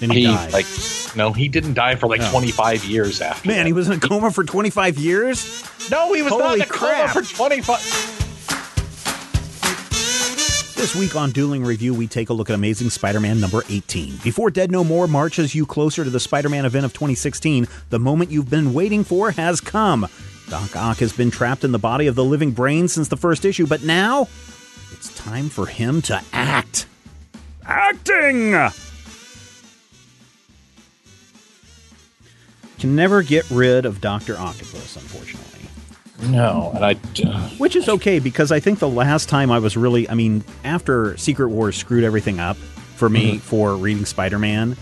Then he, he died. like no, he didn't die for like No. 25 years after. Man, that. he was in a coma for 25 years? no, he was not in a coma crap. for 25. This week on Dueling Review, we take a look at Amazing Spider Man number 18. Before Dead No More marches you closer to the Spider Man event of 2016, the moment you've been waiting for has come. Doc Ock has been trapped in the body of the living brain since the first issue, but now it's time for him to act. Acting! Can never get rid of Dr. Octopus, unfortunately. No, and I Which is okay because I think the last time I was really, I mean, after Secret Wars screwed everything up for me for reading Spider Man,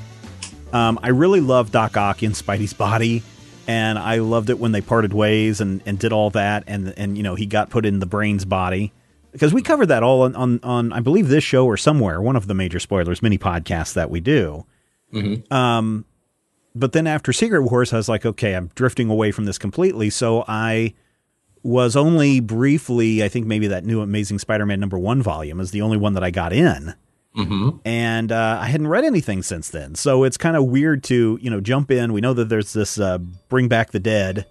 um, I really loved Doc Ock in Spidey's body. And I loved it when they parted ways and, and did all that. And, and, you know, he got put in the brain's body. Because we covered that all on, on, on, I believe, this show or somewhere, one of the major spoilers mini podcasts that we do. Um, but then after Secret Wars, I was like, okay, I'm drifting away from this completely. So I was only briefly, I think maybe that new Amazing Spider-Man number one volume is the only one that I got in. Mhm. And uh, I hadn't read anything since then. So it's kind of weird to, you know, jump in. We know that there's this uh, Bring Back the Dead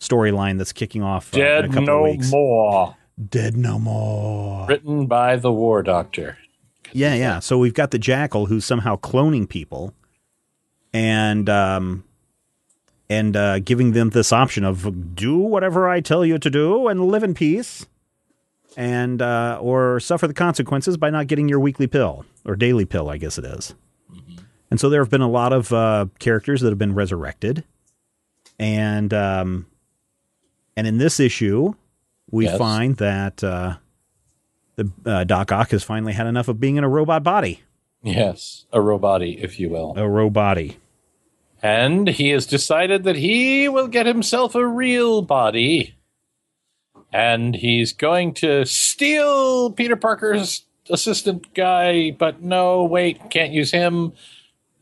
storyline that's kicking off uh, dead no more. Dead no more. Written by the War Doctor. Yeah, yeah. So we've got the Jackal who's somehow cloning people and um and uh giving them this option of do whatever I tell you to do and live in peace and uh or suffer the consequences by not getting your weekly pill or daily pill, I guess it is. And so there have been a lot of uh characters that have been resurrected. And um and in this issue we Yes. find that uh the uh, Doc Ock has finally had enough of being in a robot body. Yes, a roboti, if you will. A robody. And he has decided that he will get himself a real body. And he's going to steal Peter Parker's assistant guy, but no, wait, can't use him.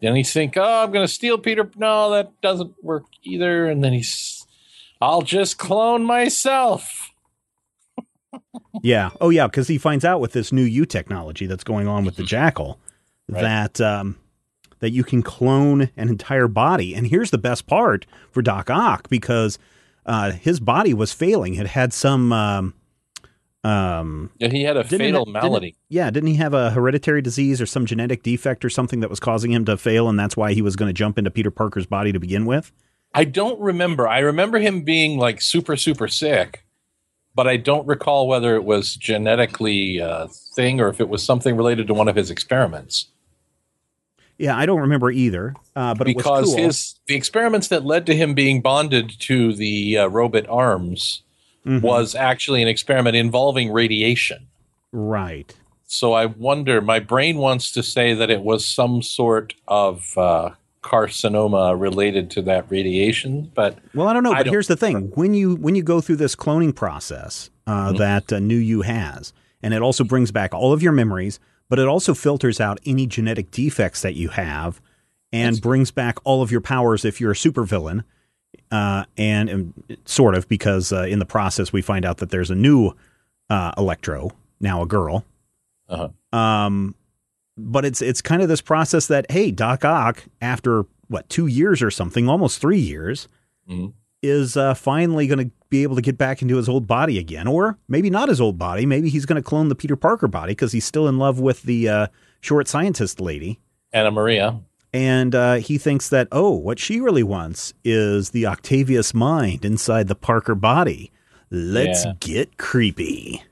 Then he's think, oh, I'm going to steal Peter. No, that doesn't work either. And then he's, I'll just clone myself. Yeah. Oh, yeah. Because he finds out with this new U technology that's going on with the Jackal Right. that um, that you can clone an entire body. And here's the best part for Doc Ock because uh, his body was failing. It had some. Um, um, Yeah, he had a fatal it- didn't- malady. yeah, didn't he have a hereditary disease or some genetic defect or something that was causing him to fail, and that's why he was going to jump into Peter Parker's body to begin with? I don't remember. I remember him being like super, super sick, but I don't recall whether it was genetically a thing or if it was something related to one of his experiments. Yeah, I don't remember either. Uh, but it was because cool. his the experiments that led to him being bonded to the uh, robot arms Mhm. was actually an experiment involving radiation. right. So I wonder. My brain wants to say that it was some sort of uh, carcinoma related to that radiation, but Well, I don't know, but don't- here's the thing: when you when you go through this cloning process uh, Mm-hmm. that uh, New U has, and it also brings back all of your memories, but it also filters out any genetic defects that you have, and brings back all of your powers if you're a supervillain. Uh, and, and sort of because uh, in the process we find out that there's a new uh, Electro now a girl. Uh-huh. Um, but it's it's kind of this process that hey, Doc Ock, after what two years or something, almost three years, Mhm. Is uh, finally going to be able to get back into his old body again, or maybe not his old body. Maybe he's going to clone the Peter Parker body because he's still in love with the uh, short scientist lady. Anna Maria. And uh, he thinks that, oh, what she really wants is the Octavius mind inside the Parker body. Let's Yeah. get creepy.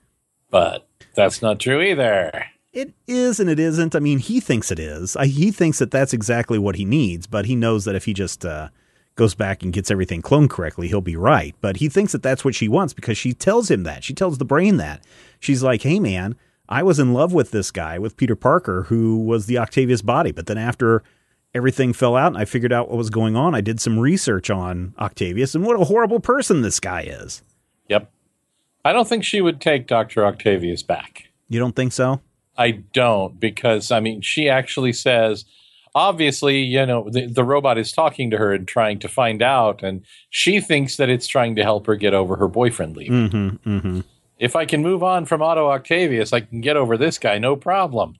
But that's not true either. It is and it isn't. I mean, he thinks it is. I, he thinks that that's exactly what he needs, but he knows that if he just uh, goes back and gets everything cloned correctly, he'll be right. But he thinks that that's what she wants because she tells him that. She tells the brain that. She's like, hey, man, I was in love with this guy, with Peter Parker, who was the Octavius body. But then after everything fell out and I figured out what was going on, I did some research on Octavius and what a horrible person this guy is. Yep. I don't think she would take Dr. Octavius back. You don't think so? I don't because I mean she actually says obviously you know the, the robot is talking to her and trying to find out and she thinks that it's trying to help her get over her boyfriend leaving. Mm-hmm. Mm-hmm. If I can move on from Otto Octavius I can get over this guy no problem.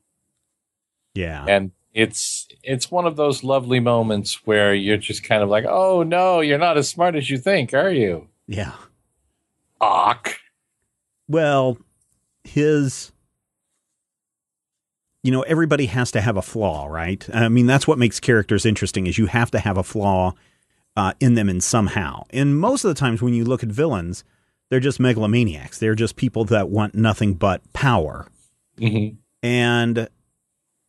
Yeah. And it's it's one of those lovely moments where you're just kind of like, "Oh no, you're not as smart as you think, are you?" Yeah. Ock. Well, his you know, everybody has to have a flaw, right? I mean, that's what makes characters interesting is you have to have a flaw uh, in them in somehow. And most of the times when you look at villains, they're just megalomaniacs. They're just people that want nothing but power. Mhm. And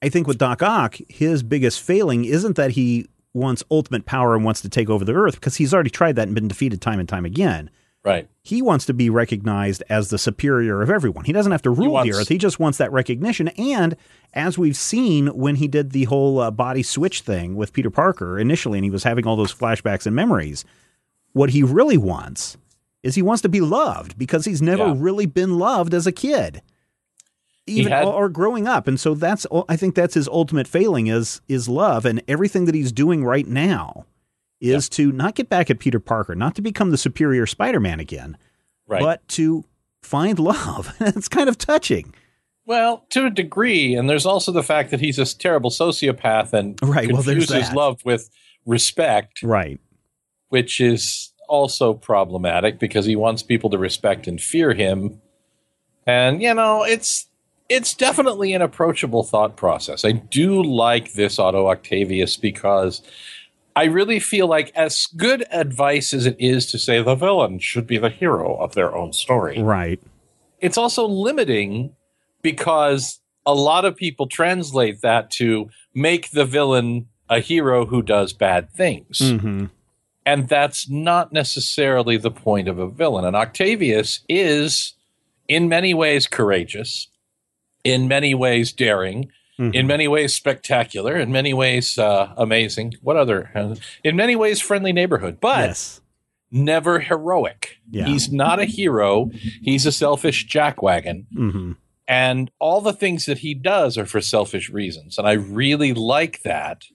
I think with Doc Ock, his biggest failing isn't that he wants ultimate power and wants to take over the earth because he's already tried that and been defeated time and time again. Right. He wants to be recognized as the superior of everyone. He doesn't have to rule wants- the earth. He just wants that recognition. And as we've seen when he did the whole uh, body switch thing with Peter Parker initially, and he was having all those flashbacks and memories, what he really wants is he wants to be loved because he's never Yeah. really been loved as a kid. Even had- or growing up, and so that's I think that's his ultimate failing is is love, and everything that he's doing right now is to not get back at Peter Parker, not to become the superior Spider-Man again, Right. but to find love. it's kind of touching. Well, to a degree, and there's also the fact that he's a terrible sociopath and Right, well, confuses that. love with respect, Right. which is also problematic because he wants people to respect and fear him. And you know, it's it's definitely an approachable thought process. I do like this Otto Octavius because I really feel like as good advice as it is to say the villain should be the hero of their own story Right. it's also limiting because a lot of people translate that to make the villain a hero who does bad things. hmm And that's not necessarily the point of a villain. And Octavius is, in many ways, courageous, in many ways, daring, Mm-hmm. in many ways, spectacular, in many ways, uh, amazing. What other? uh, in many ways, friendly neighborhood. But Yes. never heroic. Yeah. He's not a hero. He's a selfish jackwagon. hmm And all the things that he does are for selfish reasons. And I really like that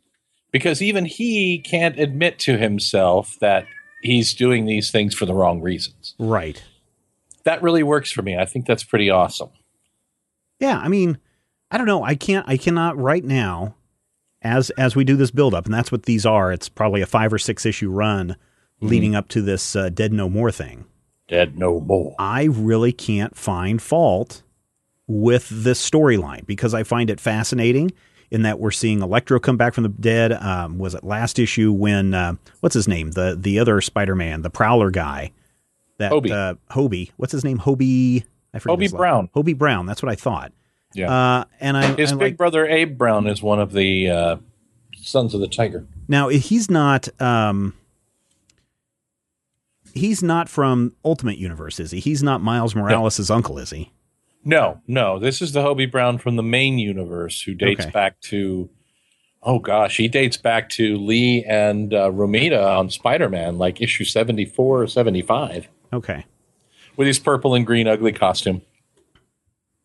because even he can't admit to himself that he's doing these things for the wrong reasons. Right. That really works for me. I think that's pretty awesome. Yeah. I mean, I don't know. I can't. I cannot right now, as as we do this build up, and that's what these are. It's probably a five or six issue run leading up to this uh, Dead No More thing. Dead no more. I really can't find fault with this storyline because I find it fascinating in that we're seeing Electro come back from the dead. Um, was it last issue when uh, what's his name the the other Spider Man the Prowler guy that Hobie. uh, Hobie what's his name Hobie I forget Hobie Brown. Hobie Brown that's what I thought Yeah. uh, and I, His I big like, brother Abe Brown is one of the uh, sons of the tiger. now he's not um, he's not from Ultimate Universe is he he's not Miles Morales' uncle is he No, no. This is the Hobie Brown from the main universe who dates Okay. back to, oh gosh, he dates back to Lee and uh, Romita on Spider Man, like issue 74 or 75, okay with his purple and green ugly costume.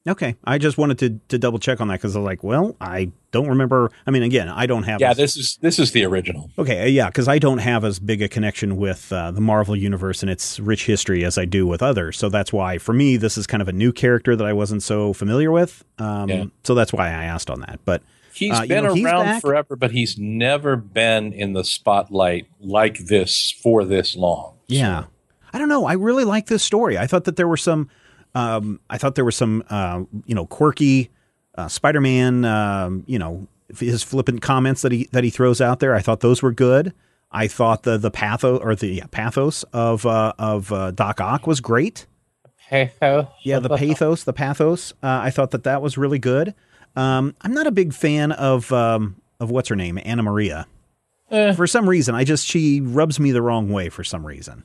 Okay, I just wanted to to double check on that because I was like, well, I don't remember. I mean, again, I don't have. Yeah, as, this is this is the original. okay, uh, yeah, because I don't have as big a connection with uh, the Marvel universe and its rich history as I do with others. So that's why, for me, this is kind of a new character that I wasn't so familiar with. Um, Yeah. So that's why I asked on that. But He's Uh, been know, around back. forever, but he's never been in the spotlight like this for this long. yeah, I don't know. I really like this story. I thought that there were some. Um, I thought there was some, uh, you know, quirky uh, Spider-Man, um, you know, his flippant comments that he that he throws out there. I thought those were good. I thought the the pathos or the yeah, pathos of uh, of uh, Doc Ock was great. Pathos. Yeah, the pathos, the pathos. Uh, I thought that that was really good. Um, I'm not a big fan of um, of what's her name, Anna Maria. Eh. For some reason, I just she rubs me the wrong way. For some reason,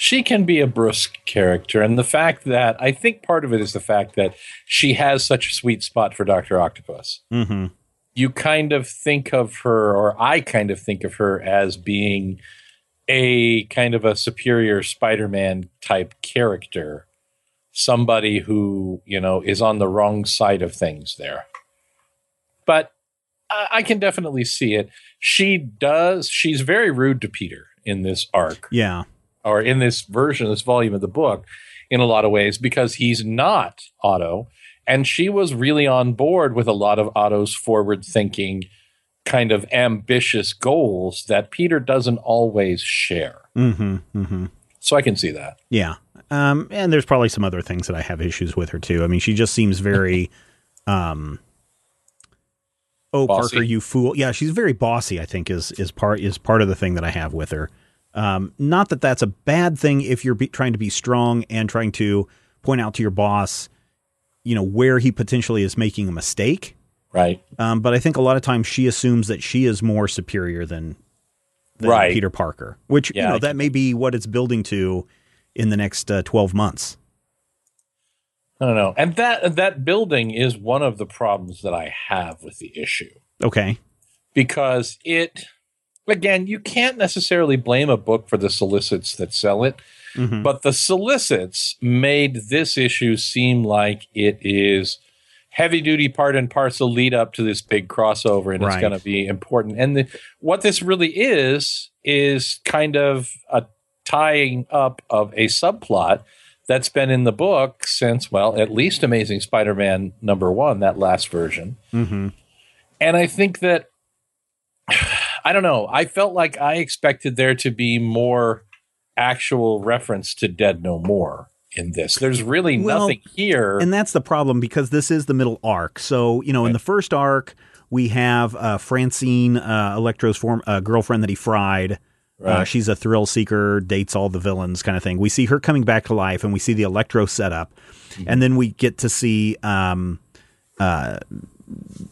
she can be a brusque character, and the fact that I think part of it is the fact that she has such a sweet spot for Doctor Octopus. mm-hmm. You kind of think of her, or I kind of think of her as being a kind of a superior Spider-Man type character, somebody who you know is on the wrong side of things there. But I, I can definitely see it. She does. She's very rude to Peter in this arc yeah, or in this version, this volume of the book, in a lot of ways, because he's not Otto. And she was really on board with a lot of Otto's forward thinking, kind of ambitious goals that Peter doesn't always share. mm-hmm, mm-hmm. So I can see that. yeah. Um, and there's probably some other things that I have issues with her too. I mean, she just seems very, um, oh Bossy. Parker, you fool. Yeah, she's very bossy. I think is is part is part of the thing that I have with her. Um, not that that's a bad thing if you're be, trying to be strong and trying to point out to your boss, you know, where he potentially is making a mistake. Right. Um, but I think a lot of times she assumes that she is more superior than, than Right. Peter Parker, which Yeah, you know that may be what it's building to in the next uh, twelve months. I don't know. And that that building is one of the problems that I have with the issue. Okay. because it again you can't necessarily blame a book for the solicits that sell it Mhm. but the solicits made this issue seem like it is heavy duty part and parcel lead up to this big crossover and it's going to be important and the, what this really is is kind of a tying up of a subplot that's been in the book since well at least amazing spider-man number one that last version Mm-hmm. and I think that I don't know. I felt like I expected there to be more actual reference to Dead No More in this. There's really Well, nothing here. And that's the problem because this is the middle arc. So, you know, in the first arc, we have uh, Francine, uh, Electro's form, uh, girlfriend that he fried. Uh, Right. she's a thrill seeker, dates all the villains, kind of thing. We see her coming back to life, and we see the Electro setup, Mm-hmm. and then we get to see um, uh,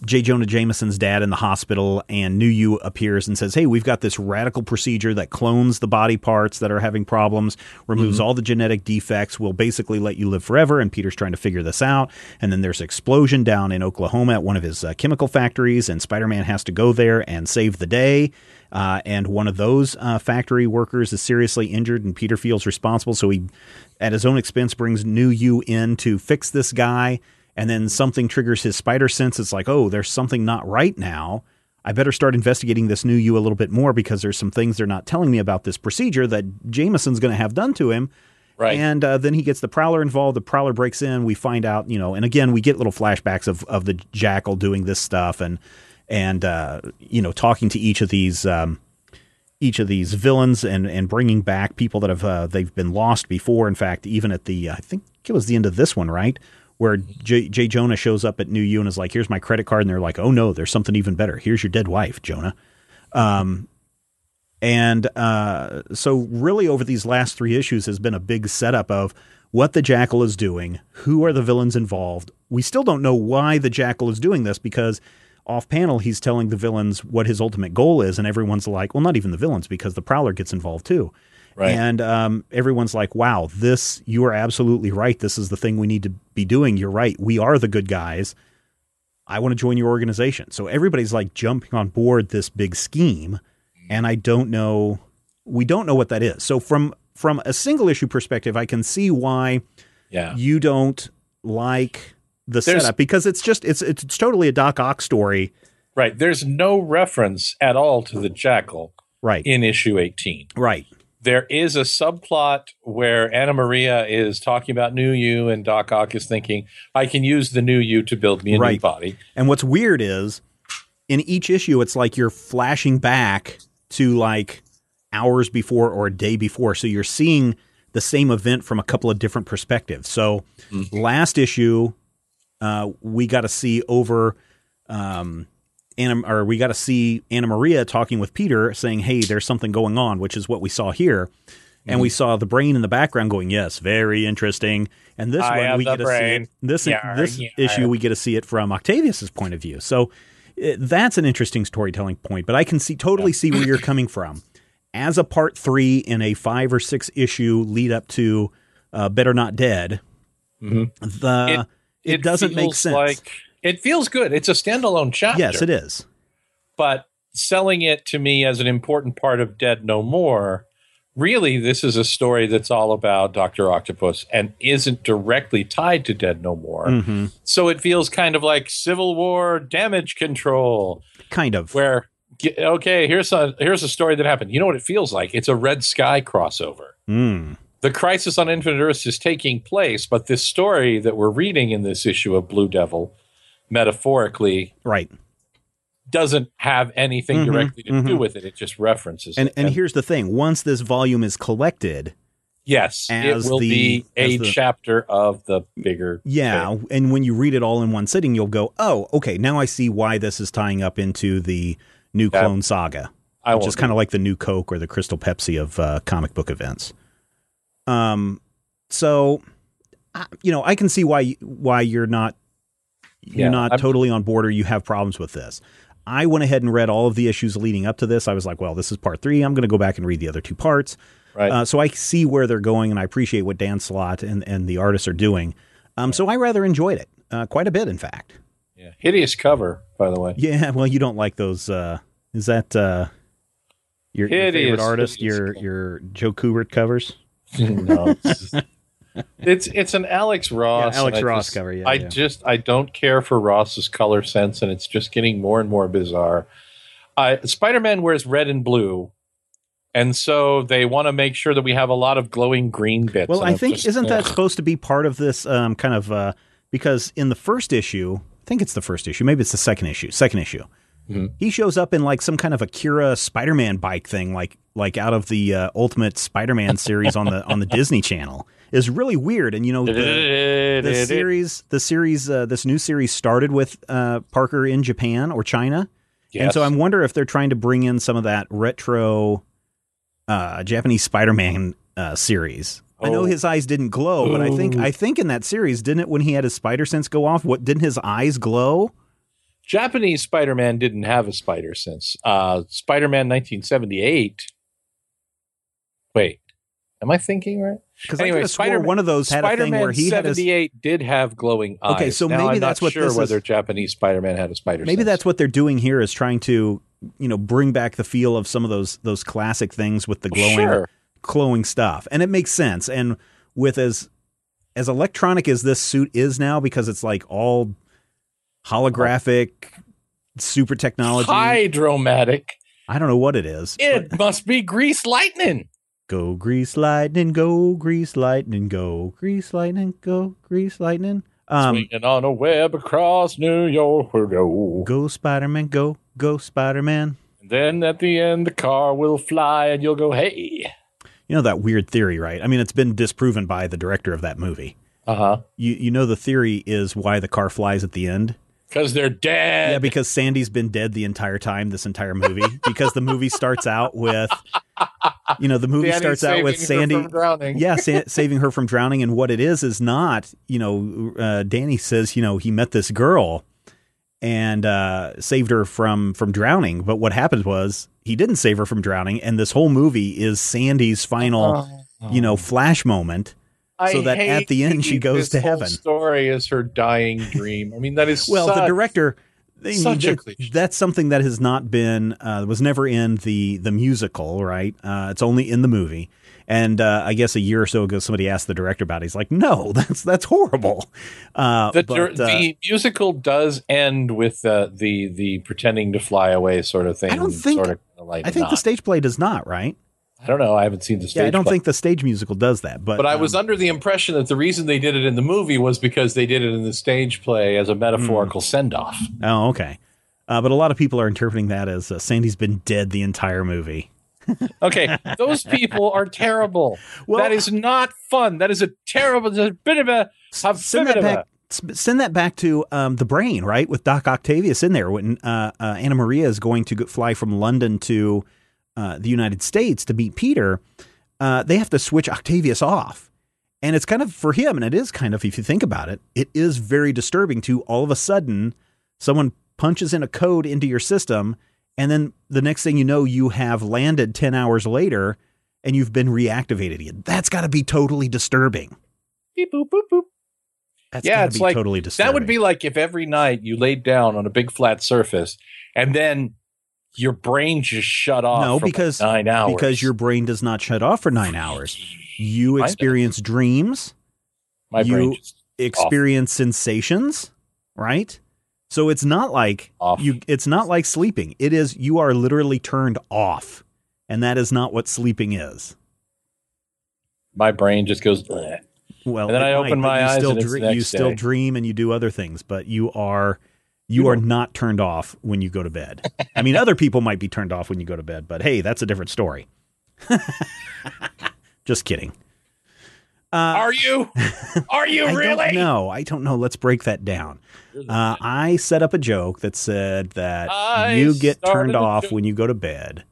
J. Jonah Jameson's dad in the hospital, and New U appears and says, "Hey, we've got this radical procedure that clones the body parts that are having problems, removes all the genetic defects, will basically let you live forever." And Peter's trying to figure this out. And then there's an explosion down in Oklahoma at one of his uh, chemical factories, and Spider-Man has to go there and save the day. Uh, and one of those uh, factory workers is seriously injured, and Peter feels responsible. So he, at his own expense, brings New U in to fix this guy. And then something triggers his spider sense. It's like, oh, there's something not right now. I better start investigating this New U a little bit more because there's some things they're not telling me about this procedure that Jameson's going to have done to him. right. And uh, then he gets the Prowler involved. The Prowler breaks in. We find out, you know, and again, we get little flashbacks of, of the Jackal doing this stuff and and uh, you know talking to each of these um, each of these villains and and bringing back people that have uh, they've been lost before. In fact, even at the I think it was the end of this one, right? Where J, J. Jonah shows up at New U and is like, "Here's my credit card," and they're like, "Oh no, there's something even better. Here's your dead wife, Jonah." Um, and uh, so, really, over these last three issues has been a big setup of what the Jackal is doing, who are the villains involved. We still don't know why the Jackal is doing this because off panel he's telling the villains what his ultimate goal is, and everyone's like, well, not even the villains because the Prowler gets involved too. Right. And um, everyone's like, wow, this, you are absolutely right. This is the thing we need to be doing. You're right. We are the good guys. I want to join your organization. So everybody's like jumping on board this big scheme. And I don't know, we don't know what that is. So from, from a single issue perspective, I can see why yeah. you don't like the There's- setup because it's just, it's, it's, it's totally a Doc Ock story. Right. There's no reference at all to the Jackal Right. in issue 18. right. There is a subplot where Anna Maria is talking about new you, and Doc Ock is thinking, I can use the new you to build me a new body. And what's weird is in each issue, it's like you're flashing back to like hours before or a day before. So you're seeing the same event from a couple of different perspectives. So last issue, uh, we got to see over um, Anna, or we got to see Anna Maria talking with Peter, saying, "Hey, there's something going on," which is what we saw here. And we saw the brain in the background going, "Yes, very interesting." And this I one we get to see it, this Yar, this yar. issue we get to see it from Octavius's point of view. So it, that's an interesting storytelling point. But I can see totally see where you're coming from. As a part three in a five or six issue lead up to uh, Better Not Dead, the it, doesn't make sense. Like it feels good. It's a standalone chapter. yes, it is. but selling it to me as an important part of Dead No More, really, this is a story that's all about Doctor Octopus and isn't directly tied to Dead No More. Mm-hmm. So it feels kind of like Civil War damage control, Kind of. where okay, here's a here's a story that happened. You know what it feels like? It's a Red Sky crossover. Mm. The crisis on Infinite Earths is taking place, but this story that we're reading in this issue of Blue Devil, metaphorically, Right. doesn't have anything Mhm, directly to do mhm. with it. It just references And it. and here's the thing: once this volume is collected, yes, as it will the- be a the- chapter of the bigger. yeah, thing. and when you read it all in one sitting, you'll go, "Oh, okay, now I see why this is tying up into the new. Clone Saga." I which is kind of like the new Coke or the Crystal Pepsi of uh, comic book events. Um, so you know, I can see why why you're not you're Yeah, not I'm- totally on board or you have problems with this. I went ahead and read all of the issues leading up to this. I was like, well, this is part three. I'm going to go back and read the other two parts. right. Uh, so I see where they're going, and I appreciate what Dan Slott and, and the artists are doing. Um, so I rather enjoyed it uh, quite a bit, in fact. yeah. Hideous cover, by the way. Yeah, well, you don't like those. Uh, is that uh, your, your favorite artist? Your cover. your Joe Kubert covers? no, it's, it's it's an Alex Ross. Yeah, Alex Ross just- cover, yeah, I yeah. just I don't care for Ross's color sense, and it's just getting more and more bizarre. Uh, Spider-Man wears red and blue, and so they want to make sure that we have a lot of glowing green bits. Well, I think just- isn't that ugh. supposed to be part of this um, kind of uh, because in the first issue, I think it's the first issue, maybe it's the second issue, second issue. Mhm. He shows up in like some kind of Akira Spider-Man bike thing, like like out of the uh, Ultimate Spider-Man series on the on the Disney Channel. Is really weird, and you know the, the series the series uh, this new series started with uh, Parker in Japan or China, and so I'm wonder if they're trying to bring in some of that retro uh, Japanese Spider-Man uh, series. I know Oh. his eyes didn't glow, but I think I think in that series, didn't it when he had his spider sense go off? What didn't his eyes glow? Japanese Spider-Man didn't have a spider sense. Uh, Spider-Man 1978. Wait, am I thinking right? Because Anyway, Spider-Man- one of those had a thing where he had his. 78 did have glowing eyes. Okay, so Now, maybe I'm that's not what sure this is- whether Japanese Spider-Man had a spider. Maybe sense. that's what they're doing here is trying to, you know, bring back the feel of some of those those classic things with the glowing Sure. glowing stuff, and it makes sense. And with as as electronic as this suit is now, because it's like all holographic, super technology. hydromatic. I don't know what it is. It must be grease lightning. Go grease lightning, go grease lightning, go grease lightning, go grease lightning. Um, Swinging on a web across New York. And go Spider Man, go go Spider Man. then at the end, the car will fly, and you'll go, "Hey." You know that weird theory, right? I mean, it's been disproven by the director of that movie. Uh huh. You you know the theory is why the car flies at the end. Because they're dead. Yeah, because Sandy's been dead the entire time, this entire movie. because the movie starts out with, you know, the movie Danny's starts out with saving her Sandy. from drowning. yeah, sa- saving her from drowning. And what it is is not, you know, uh, Danny says, you know, he met this girl and uh, saved her from from drowning. But what happened was he didn't save her from drowning, and this whole movie is Sandy's final, you know, flash moment. So that at the end she goes to heaven. Story is her dying dream. I mean, that is Well, the director. I mean, such a cliche. that's something that has not been uh, was never in the the musical, right? Uh, it's only in the movie. And uh, I guess a year or so ago, somebody asked the director about it. He's like, "No, that's that's horrible." Uh, The, but, uh, the musical does end with uh, the the pretending to fly away sort of thing. I don't think- Sort of like I think the stage play does not, right? I don't know. I haven't seen the stage. Yeah, I don't play. think the stage musical does that. But But I um, was under the impression that the reason they did it in the movie was because they did it in the stage play as a metaphorical send off. Oh, okay. Uh, but a lot of people are interpreting that as uh, Sandy's been dead the entire movie. Okay, those people are terrible. Well- that is not fun. That is a terrible. A bit of a. a Send bit that of a- back. Send that back to um, the brain, right? With Doc Octavius in there when uh, uh, Anna Maria is going to go- fly from London to uh, the United States to meet Peter. Uh, they have to switch Octavius off. And it's kind of for him, and it is kind of, if you think about it, it is very disturbing to all of a sudden someone punches in a code into your system, and then the next thing you know, you have landed 10 hours later and you've been reactivated again. That's got to be totally disturbing. Beep, boop, boop, boop. That's Yeah, it's be like- totally disturbing. That would be like if every night you laid down on a big flat surface and then your brain just shut off. No, like because- nine hours. because your brain does not shut off for nine hours. You experience dreams, my you- experience sensations, right? So it's not like Off. you it's not like sleeping. It is you are literally turned off. And that is not what sleeping is. my brain just goes. "Bleh." Well, And then I might, open my eyes Still and it's dre- the you still day. dream and you do other things, but you are you are don't- turned off when you go to bed. I mean, other people might be turned off when you go to bed, but hey, that's a different story. Just kidding. Are you? Are you really? don't. I don't know. Let's break that down. Uh, I set up a joke that said that I you get turned off joke. when you go to bed.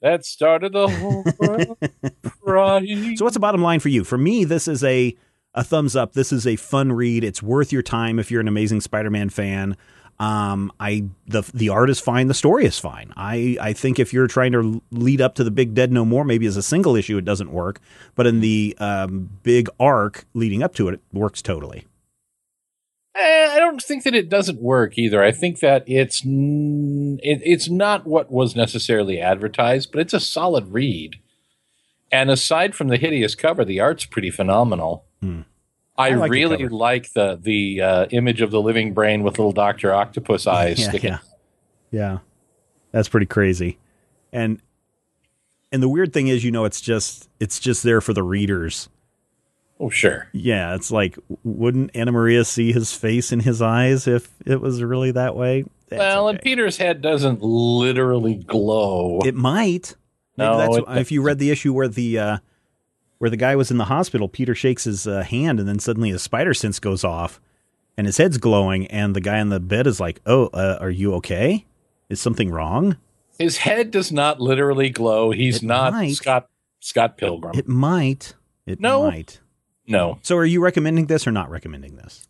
that started the whole world. So what's the bottom line for you? For me, this is a a thumbs up. This is a fun read. It's worth your time if you're an amazing Spider-Man fan. Um, I the the art is fine. The story is fine. I I think if you're trying to lead up to the big Dead No More, maybe as a single issue it doesn't work, but in the um, big arc leading up to it, it works totally. Eh, I don't think that it doesn't work either. I think that it's it, it's not what was necessarily advertised, but it's a solid read. And aside from the hideous cover, the art's pretty phenomenal. Hmm. I, I like really cover. like the the uh, image of the living brain with little Doctor Octopus eyes yeah, sticking. yeah, yeah. That's pretty crazy. And and the weird thing is, you know, it's just it's just there for the readers. Oh, sure. Yeah, it's like, wouldn't Anna Maria see his face in his eyes if it was really that way? That's well, and. Peter's head doesn't literally glow. it might. Maybe No, that's it if you read the issue where the uh, where the guy was in the hospital, Peter shakes his uh, hand, and then suddenly his spider sense goes off, and his head's glowing, and the guy on the bed is like, "Oh, uh, are you okay? Is something wrong?" His head does not literally glow. He's It not might. Scott Scott Pilgrim. It might. It No. might. no. So, are you recommending this or not recommending this?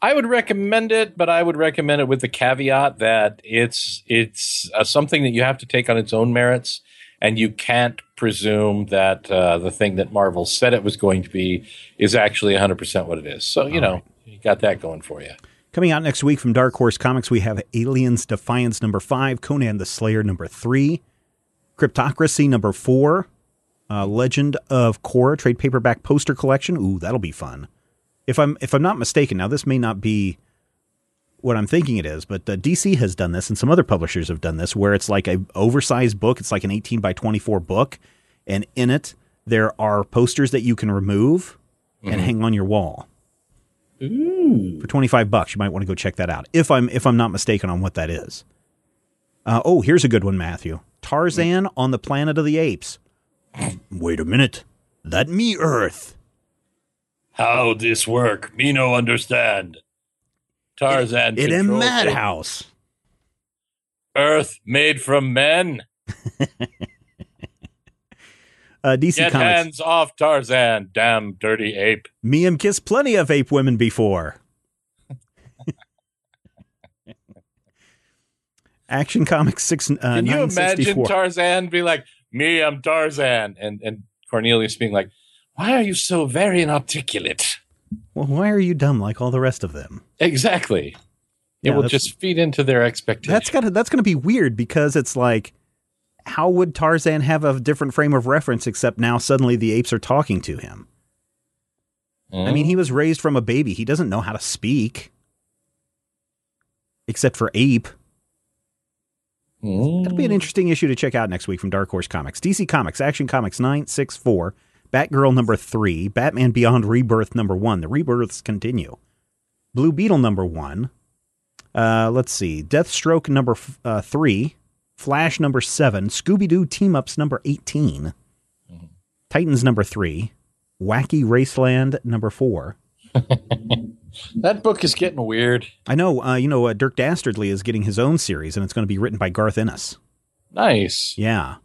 I would recommend it, but I would recommend it with the caveat that it's it's uh, something that you have to take on its own merits, and you can't presume that uh, the thing that Marvel said it was going to be is actually 100% what it is. So you All know right. you got that going for you. Coming out next week from Dark Horse Comics, we have Aliens Defiance number five, Conan the Slayer number three, Cryptocracy number four, uh, Legend of Korra trade paperback poster collection. Ooh, that'll be fun. If I'm if I'm not mistaken, now this may not be what I'm thinking it is, but uh, DC has done this, and some other publishers have done this, where it's like a oversized book. It's like an 18 by 24 book, and in it there are posters that you can remove and hang on your wall Ooh. for 25 bucks. You might want to go check that out. If I'm if I'm not mistaken on what that is. Uh, oh, here's a good one, Matthew. Tarzan on the Planet of the Apes. Wait a minute. That me Earth. How this work? Me no understand. Tarzan. In a madhouse. Earth made from men. Uh, DC Get Comics. hands off Tarzan, damn dirty ape. Me am kissed plenty of ape women before. Action Comics six. Uh, Can you imagine Tarzan be like, "Me, I'm Tarzan," and and Cornelius being like, "Why are you so very inarticulate?" Well, why are you dumb like all the rest of them? Exactly. It Yeah, will just feed into their expectations. That's gotta that's gonna be weird because it's like, how would Tarzan have a different frame of reference except now suddenly the apes are talking to him? I mean, he was raised from a baby. He doesn't know how to speak, except for ape. Mm. That'll be an interesting issue to check out next week from Dark Horse Comics. DC Comics, Action Comics 964, Batgirl number 3, Batman Beyond Rebirth number 1. The rebirths continue. Blue Beetle number 1. Uh, let's see. Deathstroke number f- uh, 3, Flash number 7, Scooby Doo Team Ups number 18, Titans number 3, Wacky Raceland number 4, That book is getting weird. I know. Uh, you know, uh, Dick Dastardly is getting his own series, and it's going to be written by Garth Ennis. Nice. Yeah.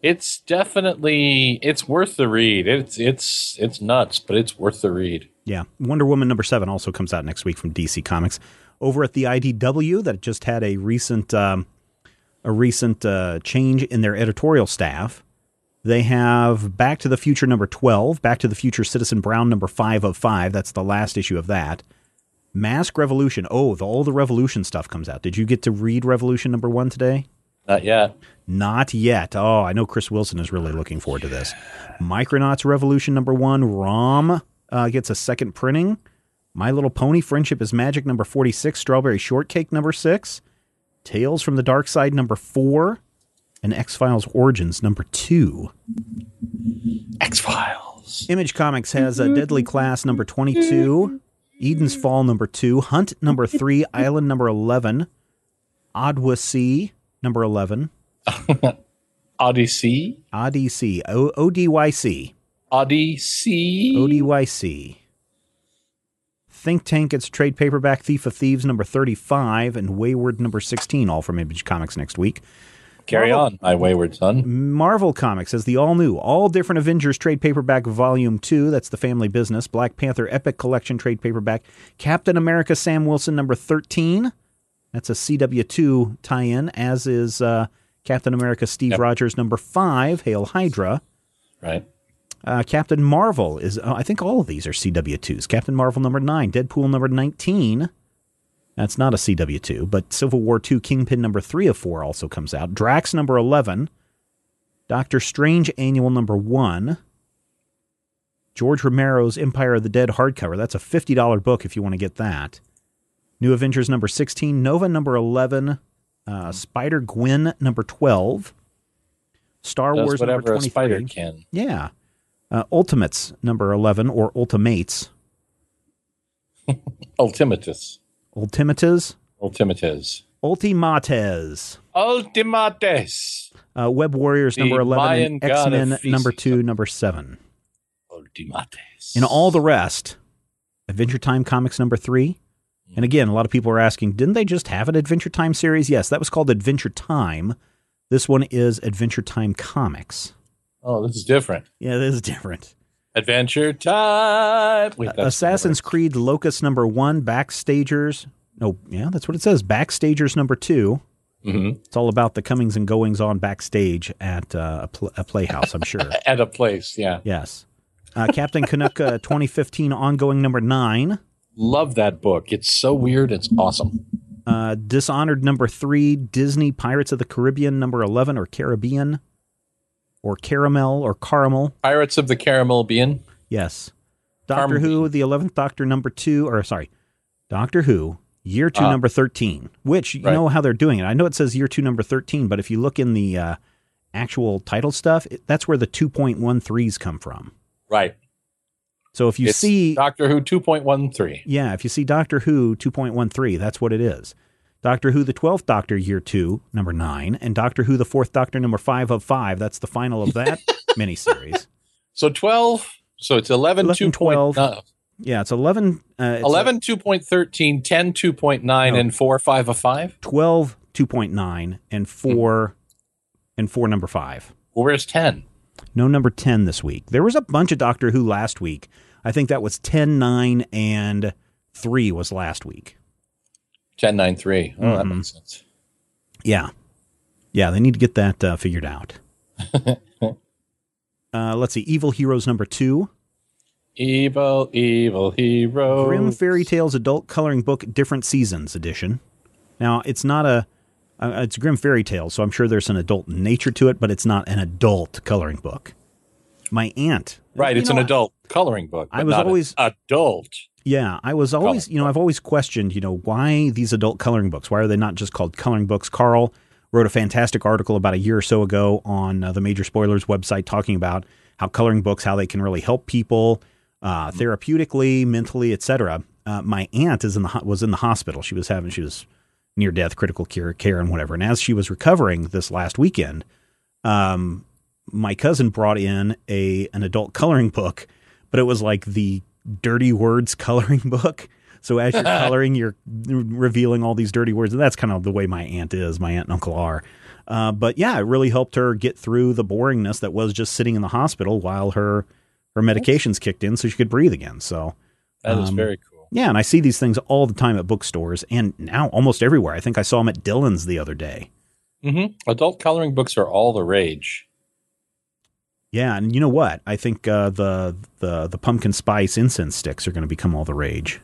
It's definitely it's worth the read. It's it's it's nuts, but it's worth the read. Yeah. Wonder Woman number seven also comes out next week from DC Comics. Over at the IDW, that just had a recent um, a recent uh, change in their editorial staff. They have Back to the Future number 12, Back to the Future Citizen Brown number 5 of 5. That's the last issue of that. Mask Revolution. Oh, the, all the Revolution stuff comes out. Did you get to read Revolution number 1 today? Not yet. Not yet. Oh, I know Chris Wilson is really looking forward to this. Micronauts Revolution number 1, ROM uh, gets a second printing. My Little Pony Friendship is Magic number 46, Strawberry Shortcake number 6, Tales from the Dark Side number 4, and X Files Origins number 2. X Files. Image Comics has a Deadly Class number 22, Eden's Fall number 2, Hunt number 3, Island number 11, Odyssey number 11, Odyssey. Odyssey, O O D Y C, Odyssey. O D Y C. Think Tank gets trade paperback Thief of Thieves number 35 and Wayward number 16, all from Image Comics next week. Carry Marvel- on, my wayward son. Marvel Comics has the all new, all different Avengers trade paperback volume 2. That's the family business. Black Panther Epic Collection trade paperback. Captain America Sam Wilson number 13. That's a CW2 tie in, as is uh, Captain America Steve Yep. Rogers number 5, Hail Hydra. Right. Uh, Captain Marvel is, uh, I think all of these are CW2s. Captain Marvel number 9, Deadpool number 19. That's not a CW2, but Civil War 2 Kingpin number 3 of 4 also comes out. Drax number 11. Doctor Strange Annual number 1. George Romero's Empire of the Dead hardcover. That's a $50 book if you want to get that. New Avengers number 16. Nova number 11. Uh, Spider Gwen number 12. Star Does Wars number whatever 23. spider can. Yeah. Uh, Ultimates number 11 or Ultimates. Ultimatus. Ultimates. Ultimatus. Ultimates. Ultimates. Uh, Web Warriors The number 11 Mayan and god of X-Men number 2, number 7. Ultimates. And all the rest, Adventure Time Comics number 3. And again, a lot of people are asking, didn't they just have an Adventure Time series? Yes, that was called Adventure Time. This one is Adventure Time Comics. Oh, this is different. Yeah, this is different. Adventure time. Wait, that's Assassin's Creed Locus number 1, Backstagers. No, yeah, that's what it says. Backstagers number 2. hmm It's all about the comings and goings on backstage at uh, a, pl- a playhouse, I'm sure. At a place, yeah. yes. Uh, Captain Canuck uh, 2015 ongoing number nine. Love that book. It's so weird. It's awesome. Uh, Dishonored number three. Disney Pirates of the Caribbean number 11 or Caribbean or Caramel or Caramel. Pirates of the Caramel Bean. Yes. Doctor Carm- Who, the 11th Doctor number two, or sorry, Doctor Who, year two Ah. number 13, which you Right. know how they're doing it. I know it says year two number 13, but if you look in the uh, actual title stuff, it, that's where the 2.13s come from. Right. So if you It's see Doctor Who 2.13. Yeah, if you see Doctor Who 2.13, that's what it is. Doctor Who the 12th Doctor Year 2, number 9, and Doctor Who the 4th Doctor number 5 of 5, that's the final of that miniseries. So 12. So it's 11, 11, 2.9. 12. Yeah, it's 11 uh, it's 11 2.13, 10 2.9, No. and 4 5 of 5. 12 2.9 and 4 and 4 number 5. Well, where's 10? No number 10 this week. There was a bunch of Doctor Who last week. I think that was 10 9 and 3 was last week. 10 9 3. Oh, that Mhm. makes sense. Yeah. Yeah, they need to get that uh, figured out. uh, let's see. Evil Heroes number two. Evil, evil hero. Grimm Fairy Tales Adult Coloring Book Different Seasons Edition. Now, it's not a. Uh, it's Grimm Fairy Tales, so I'm sure there's an adult nature to it, but it's not an adult coloring book. My aunt. Right, you it's know, an adult coloring book. I was always- adult. Yeah, I was always, you know, I've always questioned, you know, why these adult coloring books? Why are they not just called coloring books? Carl wrote a fantastic article about a year or so ago on uh, the Major Spoilers website talking about how coloring books, how they can really help people uh, therapeutically, mentally, etc. Uh, my aunt is in the ho- was in the hospital. She was having she was near death, critical care, care, and whatever. And as she was recovering this last weekend, um, my cousin brought in a an adult coloring book, but it was like the dirty words coloring book. So as you're coloring, you're revealing all these dirty words. And that's kind of the way my aunt is. My aunt and uncle are. Uh, but yeah, it really helped her get through the boringness that was just sitting in the hospital while her her medications kicked in, so she could breathe again. So that is um, very cool. Yeah, and I see these things all the time at bookstores, and now almost everywhere. I think I saw them at Dillons the other day. Mm-hmm. Adult coloring books are all the rage. Yeah, and you know what? I think uh, the the the pumpkin spice incense sticks are going to become all the rage.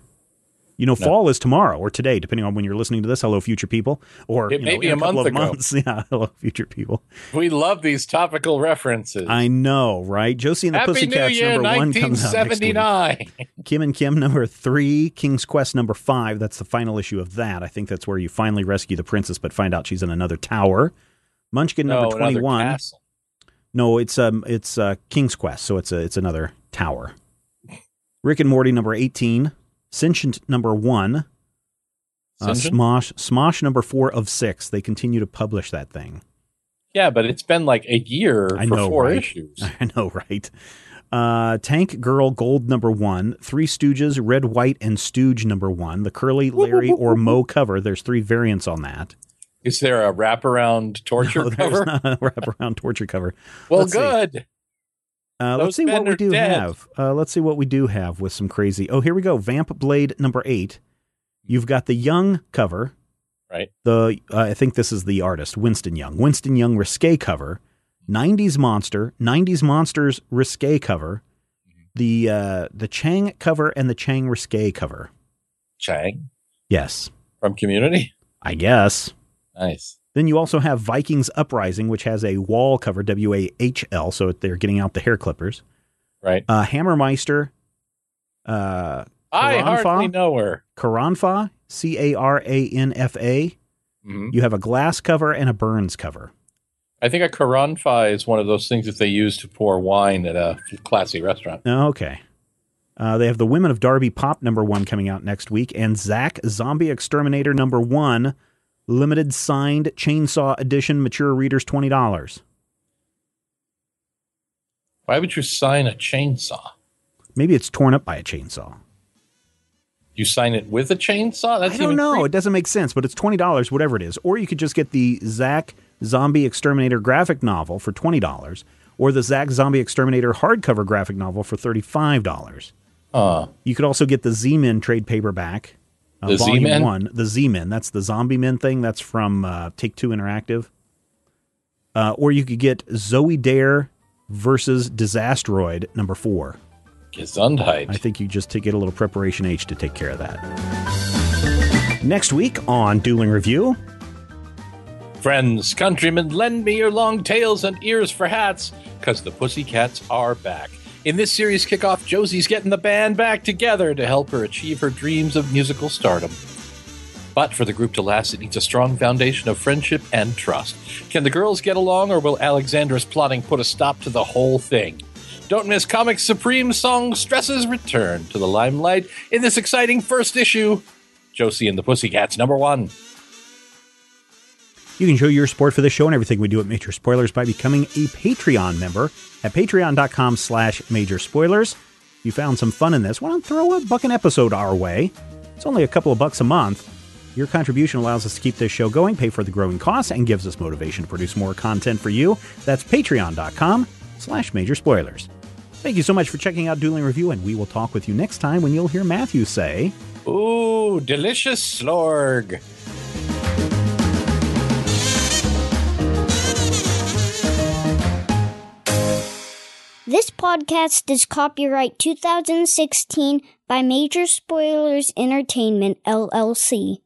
You know, fall is tomorrow or today, depending on when you're listening to this. Hello, future people, or it you may know, be a, a month ago. months. Yeah, hello, future people. We love these topical references. I know, right? Josie and the Happy Pussycats Year, number one comes out next week. 1979. Kim and Kim number three, King's Quest number five. That's the final issue of that. I think that's where you finally rescue the princess, but find out she's in another tower. Munchkin no, number another twenty one. castle. No, it's um it's uh, King's Quest, so it's a it's another tower. Rick and Morty number eighteen, Sentient number one, uh, Sentient? Smosh Smosh number four of six. They continue to publish that thing. Yeah, but it's been like a year I for know, four right? issues. I know, right? Uh, Tank Girl Gold number one, Three Stooges Red, White, and Stooge number one, the Curly, Larry, or Moe cover. There's three variants on that. Is there a wraparound torture No, there's cover? not a wraparound torture cover. well, let's see. good. Uh, let's see what we do dead. have. Uh, let's see what we do have with some crazy. Oh, here we go. Vampblade number eight. You've got the Young cover. Right. The uh, I think this is the artist Winston Young. Winston Young risque cover. 90s monster. 90s monsters risque cover. The uh, the Chang cover and the Chang risque cover. Chang Yes, from Community. I guess. Nice. Then you also have Vikings Uprising, which has a wall cover, W A H L, so they're getting out the hair clippers. Right. Uh, Hammermeister, uh, I Karanfa? hardly know her. Karanfa, C A R A N F A. Mhm. You have a glass cover and a Burns cover. I think a karanfa is one of those things that they use to pour wine at a classy restaurant. Okay. Uh, they have the Women of Derby Pop number one coming out next week, and Zack Zombie Exterminator number one, limited signed chainsaw edition, mature readers twenty dollars. Why would you sign a chainsaw? Maybe it's torn up by a chainsaw. You sign it with a chainsaw? That's I don't know. creep- It doesn't make sense, but it's twenty dollars, whatever it is. Or you could just get the Zack Zombie Exterminator graphic novel for twenty dollars, or the Zack Zombie Exterminator hardcover graphic novel for thirty-five dollars. Huh. You could also get the Z-Men trade paperback, uh, The volume Z-Men? one, the Z-Men. That's the Zombie Men thing. That's from uh, Take Two Interactive. Uh, or you could get Zoe Dare versus Disasteroid number four. Gesundheit. I think you just to get a little preparation H to take care of that. Next week on Dueling Review, Friends, countrymen, lend me your long tails and ears for hats, because the Pussycats are back. In this series kickoff, Josie's getting the band back together to help her achieve her dreams of musical stardom. But for the group to last, it needs a strong foundation of friendship and trust. Can the girls get along, or will Alexandra's plotting put a stop to the whole thing? Don't miss Comics Supreme Song Stress's return to the limelight in this exciting first issue. Josie and the Pussycats, number one. You can show your support for this show and everything we do at Major Spoilers by becoming a Patreon member at patreon.com slash major spoilers. You found some fun in this, why don't throw a buck an episode our way? It's only a couple of bucks a month. Your contribution allows us to keep this show going, pay for the growing costs, and gives us motivation to produce more content for you. That's patreon.com slash major spoilers. Thank you so much for checking out Dueling Review, and we will talk with you next time when you'll hear Matthew say, Ooh, delicious slorg. This podcast is copyright 2016 by Major Spoilers Entertainment, LLC.